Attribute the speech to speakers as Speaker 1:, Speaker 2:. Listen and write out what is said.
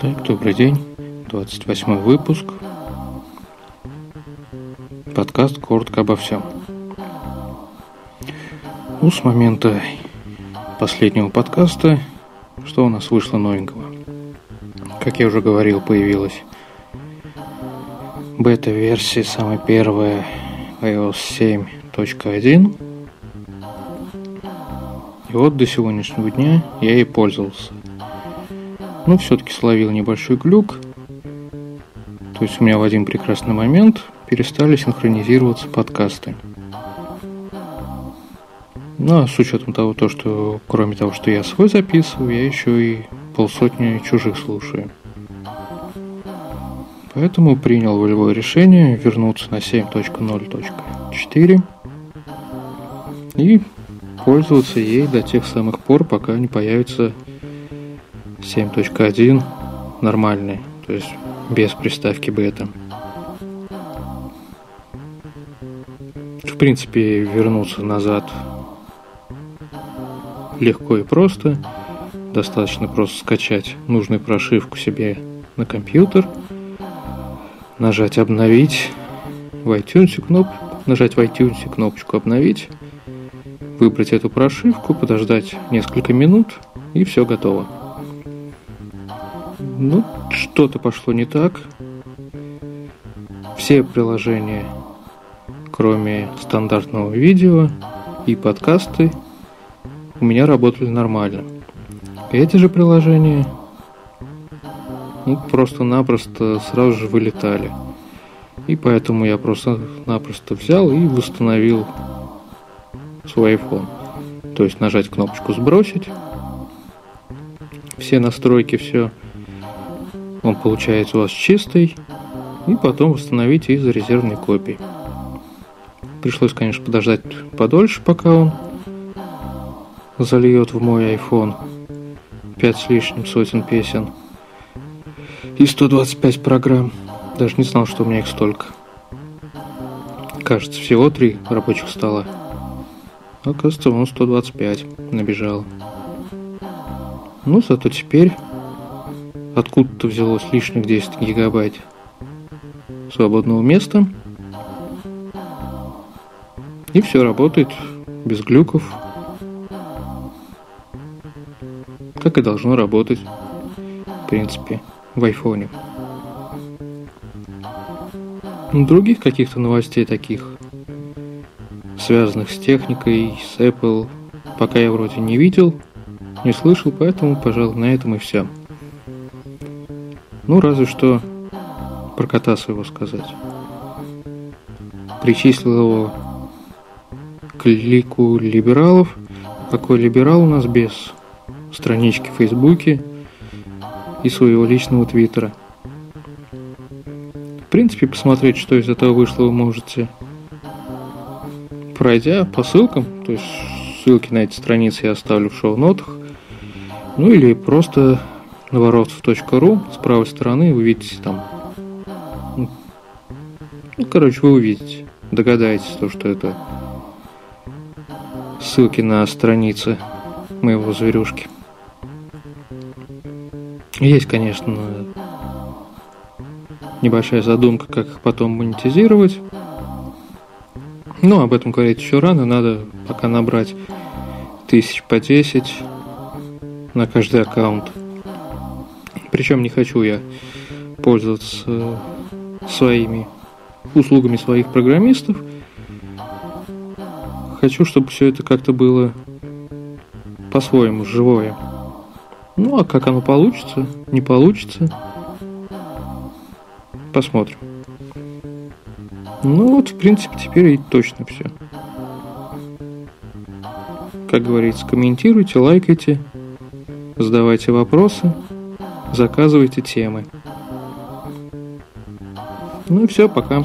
Speaker 1: Так, добрый день. 28 выпуск. Подкаст коротко обо всем. Ну, с момента последнего подкаста, что у нас вышло новенького? Как я уже говорил, появилась бета-версия, самая первая, iOS 7.1. И вот до сегодняшнего дня я ей пользовался. Но все-таки словил небольшой глюк. То есть у меня в один прекрасный момент перестали синхронизироваться подкасты. Ну, а с учетом того, то, что кроме того, что я свой записываю, я еще и полсотни чужих слушаю. Поэтому принял волевое решение вернуться на 7.0.4 и пользоваться ей до тех самых пор, пока не появится 7.1 нормальный, то есть без приставки бета. В принципе, вернуться назад легко и просто. Достаточно просто скачать нужную прошивку себе на компьютер, нажать «Обновить», в iTunes кноп... нажать в iTunes кнопочку «Обновить», выбрать эту прошивку, подождать несколько минут, и все готово. Ну, что-то пошло не так. Все приложения, кроме стандартного видео и подкасты, у меня работали нормально. Эти же приложения ну, просто-напросто сразу же вылетали. И поэтому я просто-напросто взял и восстановил свой iPhone. То есть нажать кнопочку «Сбросить», все настройки, все он получается у вас чистый, и потом восстановите из резервной копии. Пришлось, конечно, подождать подольше, пока он зальет в мой iPhone 5 с лишним сотен песен и 125 программ. Даже не знал, что у меня их столько. Кажется, всего три рабочих стола. Оказывается, он 125 набежал. Ну, зато теперь откуда-то взялось лишних 10 гигабайт свободного места. И все работает без глюков. Как и должно работать, в принципе, в айфоне. Других каких-то новостей таких, связанных с техникой, с Apple, пока я вроде не видел, не слышал, поэтому, пожалуй, на этом и все. Ну, разве что про кота своего сказать. Причислил его к лику либералов. Какой либерал у нас без странички в Фейсбуке и своего личного твиттера. В принципе, посмотреть, что из этого вышло, вы можете, пройдя по ссылкам, то есть ссылки на эти страницы я оставлю в шоу-нотах, ну или просто новородцев.ру с правой стороны вы видите там ну, ну, короче, вы увидите, догадаетесь, то, что это ссылки на страницы моего зверюшки. Есть, конечно, небольшая задумка, как их потом монетизировать. Но об этом говорить еще рано, надо пока набрать тысяч по 10 на каждый аккаунт. Причем не хочу я пользоваться своими услугами своих программистов. Хочу, чтобы все это как-то было по-своему живое. Ну, а как оно получится, не получится, посмотрим. Ну вот, в принципе, теперь и точно все. Как говорится, комментируйте, лайкайте, задавайте вопросы заказывайте темы. Ну и все, пока.